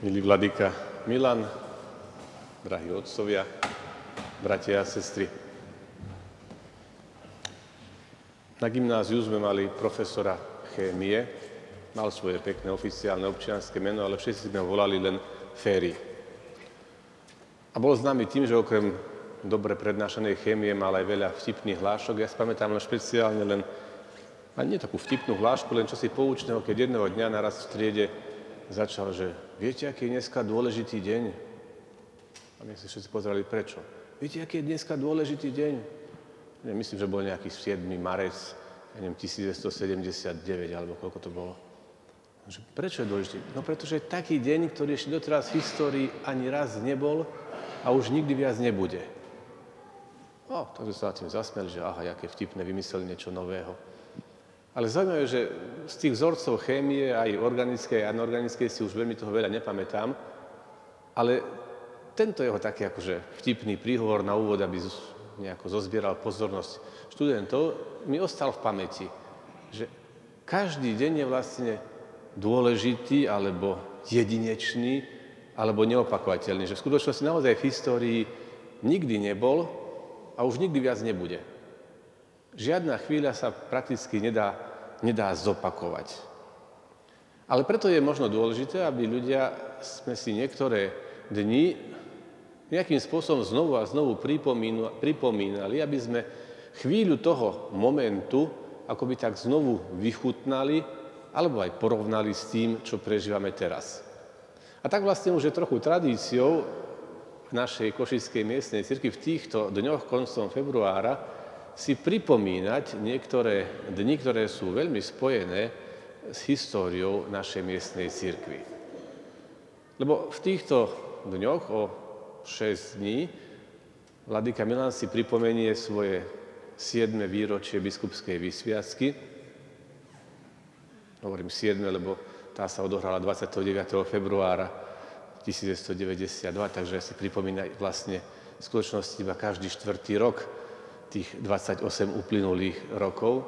Milý vladyka Milan, drahí otcovia, bratia a sestry. Na gymnáziu sme mali profesora chémie, mal svoje pekné oficiálne občianské meno, ale všetci sme ho volali len Ferry. A bol známy tým, že okrem dobre prednášanej chémie mal aj veľa vtipných hlášok. Ja si pamätám len špeciálne len, a nie takú vtipnú hlášku, len čosi poučného, keď jedného dňa naraz v triede začal, že viete, aký je dneska dôležitý deň? A my si všetci pozerali, prečo? Viete, aký je dneska dôležitý deň? Ja myslím, že bol nejaký 7. marec, ja neviem, 1979, alebo koľko to bolo. Prečo je dôležitý? No pretože je taký deň, ktorý ešte doteraz v histórii ani raz nebol a už nikdy viac nebude. No, takže sa tým zasmieli, že aha, aké vtipné, vymysleli niečo nového. Ale zaujímavé, že z tých vzorcov chémie, aj organickej a anorganickej, si už veľmi toho veľa nepamätám, ale tento jeho taký akože vtipný príhovor na úvod, aby nejako zozbieral pozornosť študentov, mi ostal v pamäti, že každý deň je vlastne dôležitý alebo jedinečný alebo neopakovateľný, že v skutočnosti naozaj v histórii nikdy nebol a už nikdy viac nebude. Žiadna chvíľa sa prakticky nedá, nedá zopakovať. Ale preto je možno dôležité, aby ľudia sme si niektoré dni nejakým spôsobom znovu a znovu pripomínali, aby sme chvíľu toho momentu akoby tak znovu vychutnali alebo aj porovnali s tým, čo prežívame teraz. A tak vlastne už je trochu tradíciou v našej košickej miestnej cirkvi v týchto dňoch koncom februára si pripomínať niektoré dni, ktoré sú veľmi spojené s históriou našej miestnej cirkvi. Lebo v týchto dňoch o 6 dní Vladyka Milan si pripomenie svoje 7. výročie biskupskej vysviacky. Hovorím 7, lebo tá sa odohrala 29. februára 1992, takže si pripomína vlastne v skutočnosti iba každý štvrtý rok tých 28 uplynulých rokov.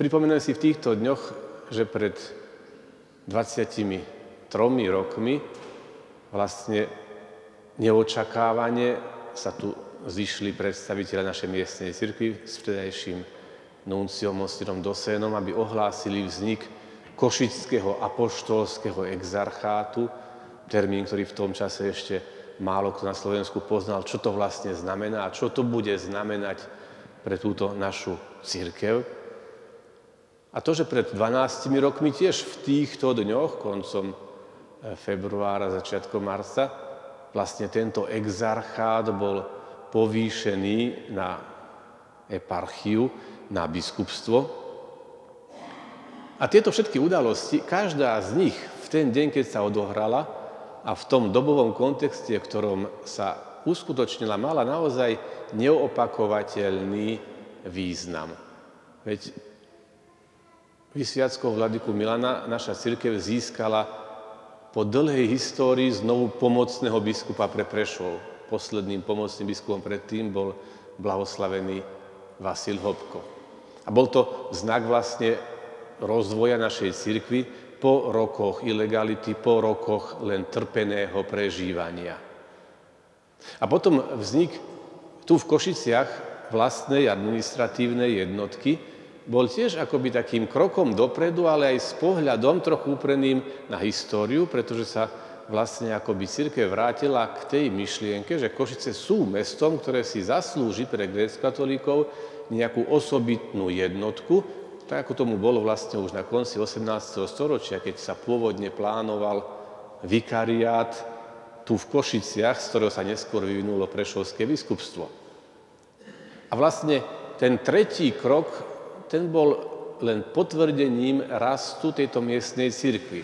Pripomínam si v týchto dňoch, že pred 23 rokmi vlastne neočakávane sa tu zišli predstaviteľe našej miestnej cirkvi s vtedajším nunciom Mostírom Dosénom, aby ohlásili vznik Košického apoštolského exarchátu, termín, ktorý v tom čase ešte málo kto na Slovensku poznal, čo to vlastne znamená a čo to bude znamenať pre túto našu církev. A to, že pred 12 rokmi tiež v týchto dňoch, koncom eh, februára, začiatkom marca, vlastne tento exarchát bol povýšený na eparchiu, na biskupstvo. A tieto všetky udalosti, každá z nich v ten deň, keď sa odohrala, a v tom dobovom kontexte, v ktorom sa uskutočnila, mala naozaj neopakovateľný význam. Veď vysviackou vladyku Milana naša církev získala po dlhej histórii znovu pomocného biskupa pre Prešov. Posledným pomocným biskupom predtým bol blahoslavený Vasil Hopko. A bol to znak vlastne rozvoja našej cirkvi, po rokoch ilegality, po rokoch len trpeného prežívania. A potom vznik tu v Košiciach vlastnej administratívnej jednotky bol tiež akoby takým krokom dopredu, ale aj s pohľadom trochu upreným na históriu, pretože sa vlastne akoby církev vrátila k tej myšlienke, že Košice sú mestom, ktoré si zaslúži pre grécko-katolíkov nejakú osobitnú jednotku, tak ako tomu bolo vlastne už na konci 18. storočia, keď sa pôvodne plánoval vikariát tu v Košiciach, z ktorého sa neskôr vyvinulo Prešovské biskupstvo. A vlastne ten tretí krok, ten bol len potvrdením rastu tejto miestnej cirkvi.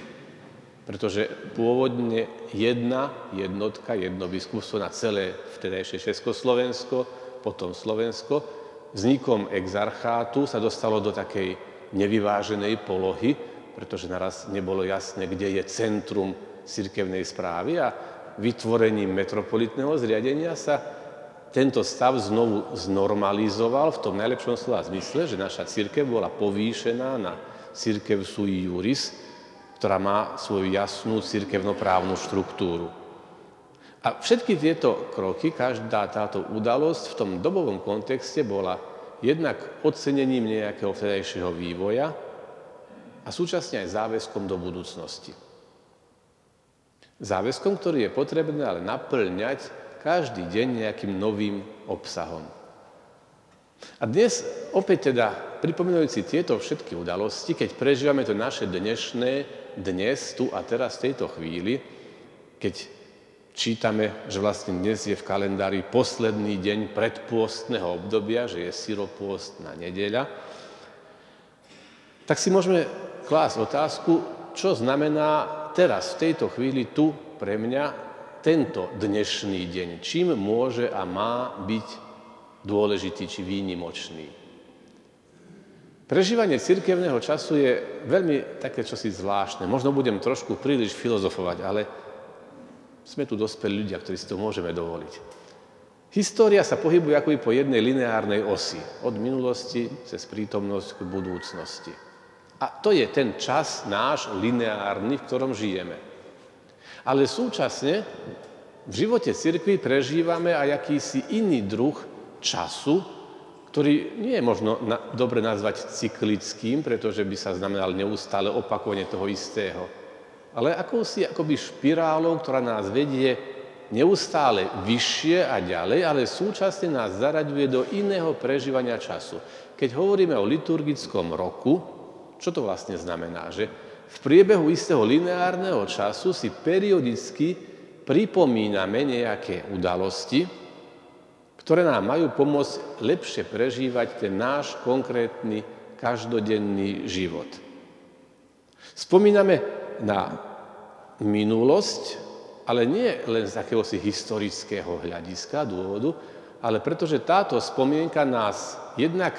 Pretože pôvodne jedna jednotka, jedno biskupstvo na celé vtedajšie Československo, potom Slovensko, vznikom exarchátu sa dostalo do takej nevyváženej polohy, pretože naraz nebolo jasné, kde je centrum cirkevnej správy a vytvorením metropolitného zriadenia sa tento stav znovu znormalizoval v tom najlepšom slova zmysle, že naša církev bola povýšená na církev sui juris, ktorá má svoju jasnú cirkevnoprávnu štruktúru. A všetky tieto kroky, každá táto udalosť v tom dobovom kontexte bola jednak ocenením nejakého vtedajšieho vývoja a súčasne aj záväzkom do budúcnosti. Záväzkom, ktorý je potrebné ale naplňať každý deň nejakým novým obsahom. A dnes opäť teda, pripomínajúci tieto všetky udalosti, keď prežívame to naše dnešné, dnes, tu a teraz, v tejto chvíli, keď čítame, že vlastne dnes je v kalendári posledný deň predpôstneho obdobia, že je syropôstna nedeľa, tak si môžeme klásť otázku, čo znamená teraz, v tejto chvíli, tu pre mňa tento dnešný deň. Čím môže a má byť dôležitý či výnimočný. Prežívanie cirkevného času je veľmi také čosi zvláštne. Možno budem trošku príliš filozofovať, ale sme tu dospelí ľudia, ktorí si to môžeme dovoliť. História sa pohybuje akoby po jednej lineárnej osi. Od minulosti cez prítomnosť k budúcnosti. A to je ten čas náš lineárny, v ktorom žijeme. Ale súčasne v živote cirkvi prežívame aj akýsi iný druh času, ktorý nie je možno na, dobre nazvať cyklickým, pretože by sa znamenal neustále opakovanie toho istého ale akousi akoby špirálou, ktorá nás vedie neustále vyššie a ďalej, ale súčasne nás zaraďuje do iného prežívania času. Keď hovoríme o liturgickom roku, čo to vlastne znamená? Že v priebehu istého lineárneho času si periodicky pripomíname nejaké udalosti, ktoré nám majú pomôcť lepšie prežívať ten náš konkrétny každodenný život. Spomíname na minulosť, ale nie len z akéhosi historického hľadiska, dôvodu, ale pretože táto spomienka nás jednak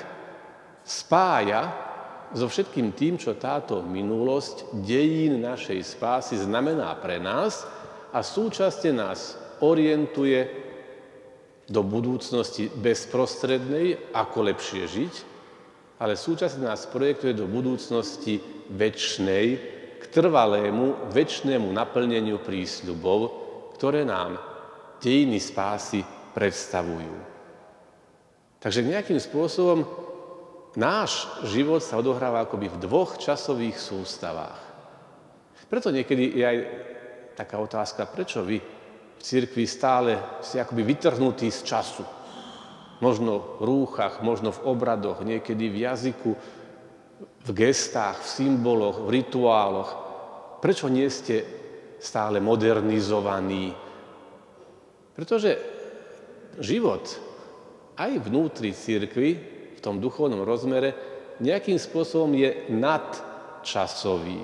spája so všetkým tým, čo táto minulosť dejín našej spásy znamená pre nás a súčasne nás orientuje do budúcnosti bezprostrednej, ako lepšie žiť, ale súčasne nás projektuje do budúcnosti väčšnej, trvalému, väčšnému naplneniu prísľubov, ktoré nám dejiny spásy predstavujú. Takže nejakým spôsobom náš život sa odohráva akoby v dvoch časových sústavách. Preto niekedy je aj taká otázka, prečo vy v cirkvi stále ste akoby vytrhnutí z času. Možno v rúchach, možno v obradoch, niekedy v jazyku, v gestách, v symboloch, v rituáloch. Prečo nie ste stále modernizovaní? Pretože život aj vnútri církvy, v tom duchovnom rozmere, nejakým spôsobom je nadčasový.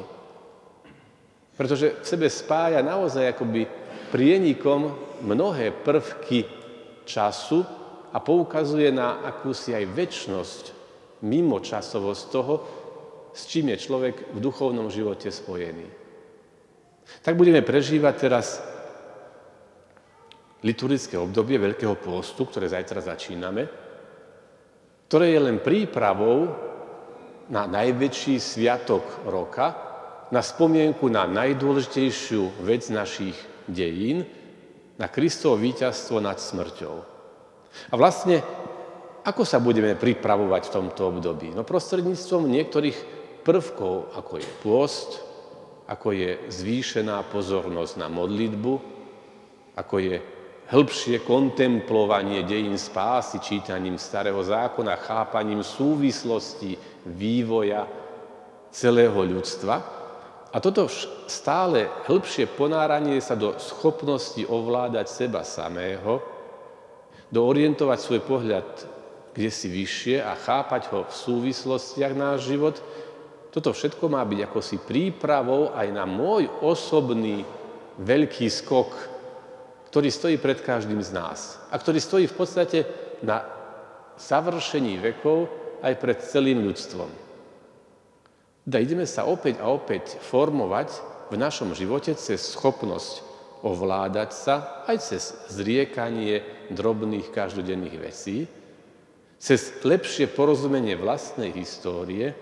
Pretože v sebe spája naozaj akoby prienikom mnohé prvky času a poukazuje na akúsi aj väčnosť, mimo časovosť toho, s čím je človek v duchovnom živote spojený. Tak budeme prežívať teraz liturgické obdobie Veľkého pôstu, ktoré zajtra začíname, ktoré je len prípravou na najväčší sviatok roka, na spomienku na najdôležitejšiu vec našich dejín, na Kristovo víťazstvo nad smrťou. A vlastne, ako sa budeme pripravovať v tomto období? No prostredníctvom niektorých prvkov, ako je pôst, ako je zvýšená pozornosť na modlitbu, ako je hĺbšie kontemplovanie dejín spásy, čítaním starého zákona, chápaním súvislosti vývoja celého ľudstva. A toto stále hĺbšie ponáranie sa do schopnosti ovládať seba samého, do orientovať svoj pohľad kde si vyššie a chápať ho v súvislostiach náš život, toto všetko má byť ako si prípravou aj na môj osobný veľký skok, ktorý stojí pred každým z nás a ktorý stojí v podstate na završení vekov aj pred celým ľudstvom. Da ideme sa opäť a opäť formovať v našom živote cez schopnosť ovládať sa aj cez zriekanie drobných každodenných vecí, cez lepšie porozumenie vlastnej histórie,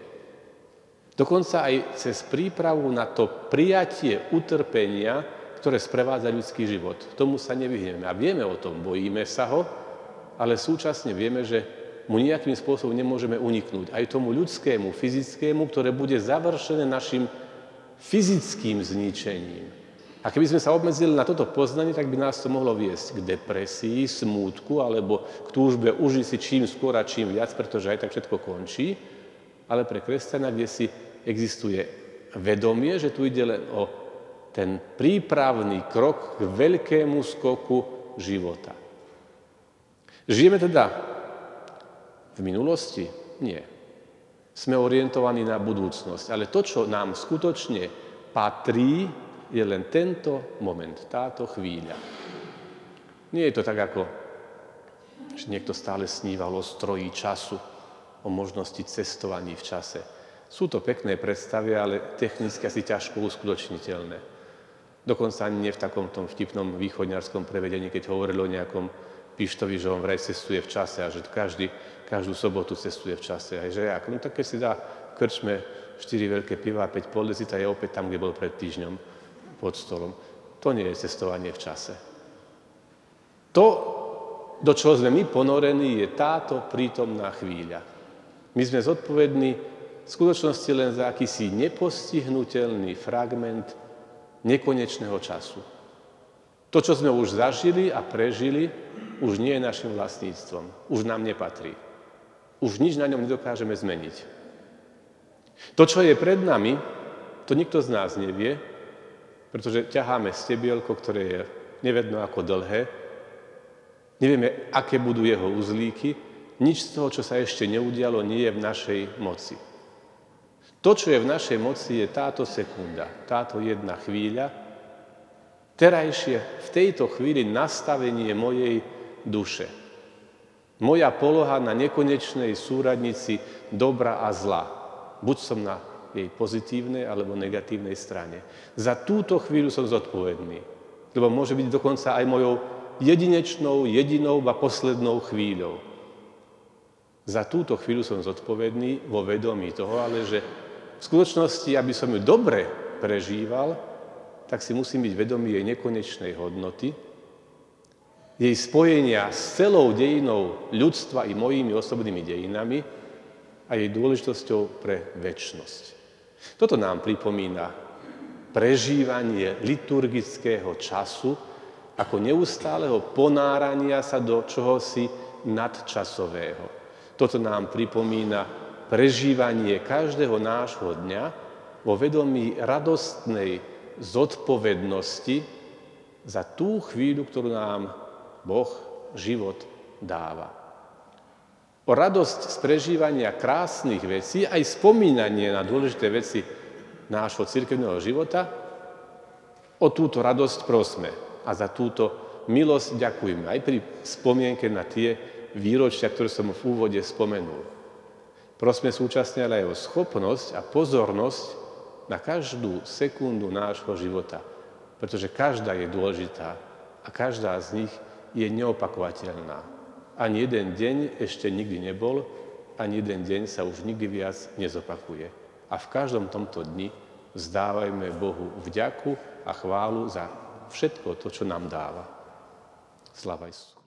Dokonca aj cez prípravu na to prijatie utrpenia, ktoré sprevádza ľudský život. Tomu sa nevyhneme. A vieme o tom, bojíme sa ho, ale súčasne vieme, že mu nejakým spôsobom nemôžeme uniknúť. Aj tomu ľudskému, fyzickému, ktoré bude završené našim fyzickým zničením. A keby sme sa obmedzili na toto poznanie, tak by nás to mohlo viesť k depresii, smútku alebo k túžbe užiť si čím skôr a čím viac, pretože aj tak všetko končí. Ale pre kresťana, kde si existuje vedomie, že tu ide len o ten prípravný krok k veľkému skoku života. Žijeme teda v minulosti? Nie. Sme orientovaní na budúcnosť, ale to, čo nám skutočne patrí, je len tento moment, táto chvíľa. Nie je to tak, ako že niekto stále sníval o stroji času, o možnosti cestovaní v čase. Sú to pekné predstavy, ale technicky asi ťažko uskutočniteľné. Dokonca ani nie v takom tom vtipnom východňarskom prevedení, keď hovoril o nejakom Pištovi, že on vraj cestuje v čase a že každý, každú sobotu cestuje v čase. A že ako, no tak keď si dá krčme 4 veľké piva a 5 pol decita, je opäť tam, kde bol pred týždňom pod stolom. To nie je cestovanie v čase. To, do čoho sme my ponorení, je táto prítomná chvíľa. My sme zodpovední v skutočnosti len za akýsi nepostihnutelný fragment nekonečného času. To, čo sme už zažili a prežili, už nie je našim vlastníctvom. Už nám nepatrí. Už nič na ňom nedokážeme zmeniť. To, čo je pred nami, to nikto z nás nevie, pretože ťaháme stebielko, ktoré je nevedno ako dlhé, nevieme, aké budú jeho uzlíky, nič z toho, čo sa ešte neudialo, nie je v našej moci. To, čo je v našej moci, je táto sekunda, táto jedna chvíľa, terajšie, v tejto chvíli nastavenie mojej duše. Moja poloha na nekonečnej súradnici dobra a zla. Buď som na jej pozitívnej alebo negatívnej strane. Za túto chvíľu som zodpovedný. Lebo môže byť dokonca aj mojou jedinečnou, jedinou a poslednou chvíľou. Za túto chvíľu som zodpovedný vo vedomí toho, ale že v skutočnosti, aby som ju dobre prežíval, tak si musím byť vedomý jej nekonečnej hodnoty, jej spojenia s celou dejinou ľudstva i mojimi osobnými dejinami a jej dôležitosťou pre väčnosť. Toto nám pripomína prežívanie liturgického času ako neustáleho ponárania sa do čohosi nadčasového. Toto nám pripomína prežívanie každého nášho dňa vo vedomí radostnej zodpovednosti za tú chvíľu, ktorú nám Boh život dáva. O radosť z prežívania krásnych vecí, aj spomínanie na dôležité veci nášho cirkevného života, o túto radosť prosme a za túto milosť ďakujeme aj pri spomienke na tie výročia, ktoré som v úvode spomenul. Prosme súčasne ale aj o schopnosť a pozornosť na každú sekundu nášho života, pretože každá je dôležitá a každá z nich je neopakovateľná. Ani jeden deň ešte nikdy nebol, ani jeden deň sa už nikdy viac nezopakuje. A v každom tomto dni vzdávajme Bohu vďaku a chválu za všetko to, čo nám dáva. Slava Isusu.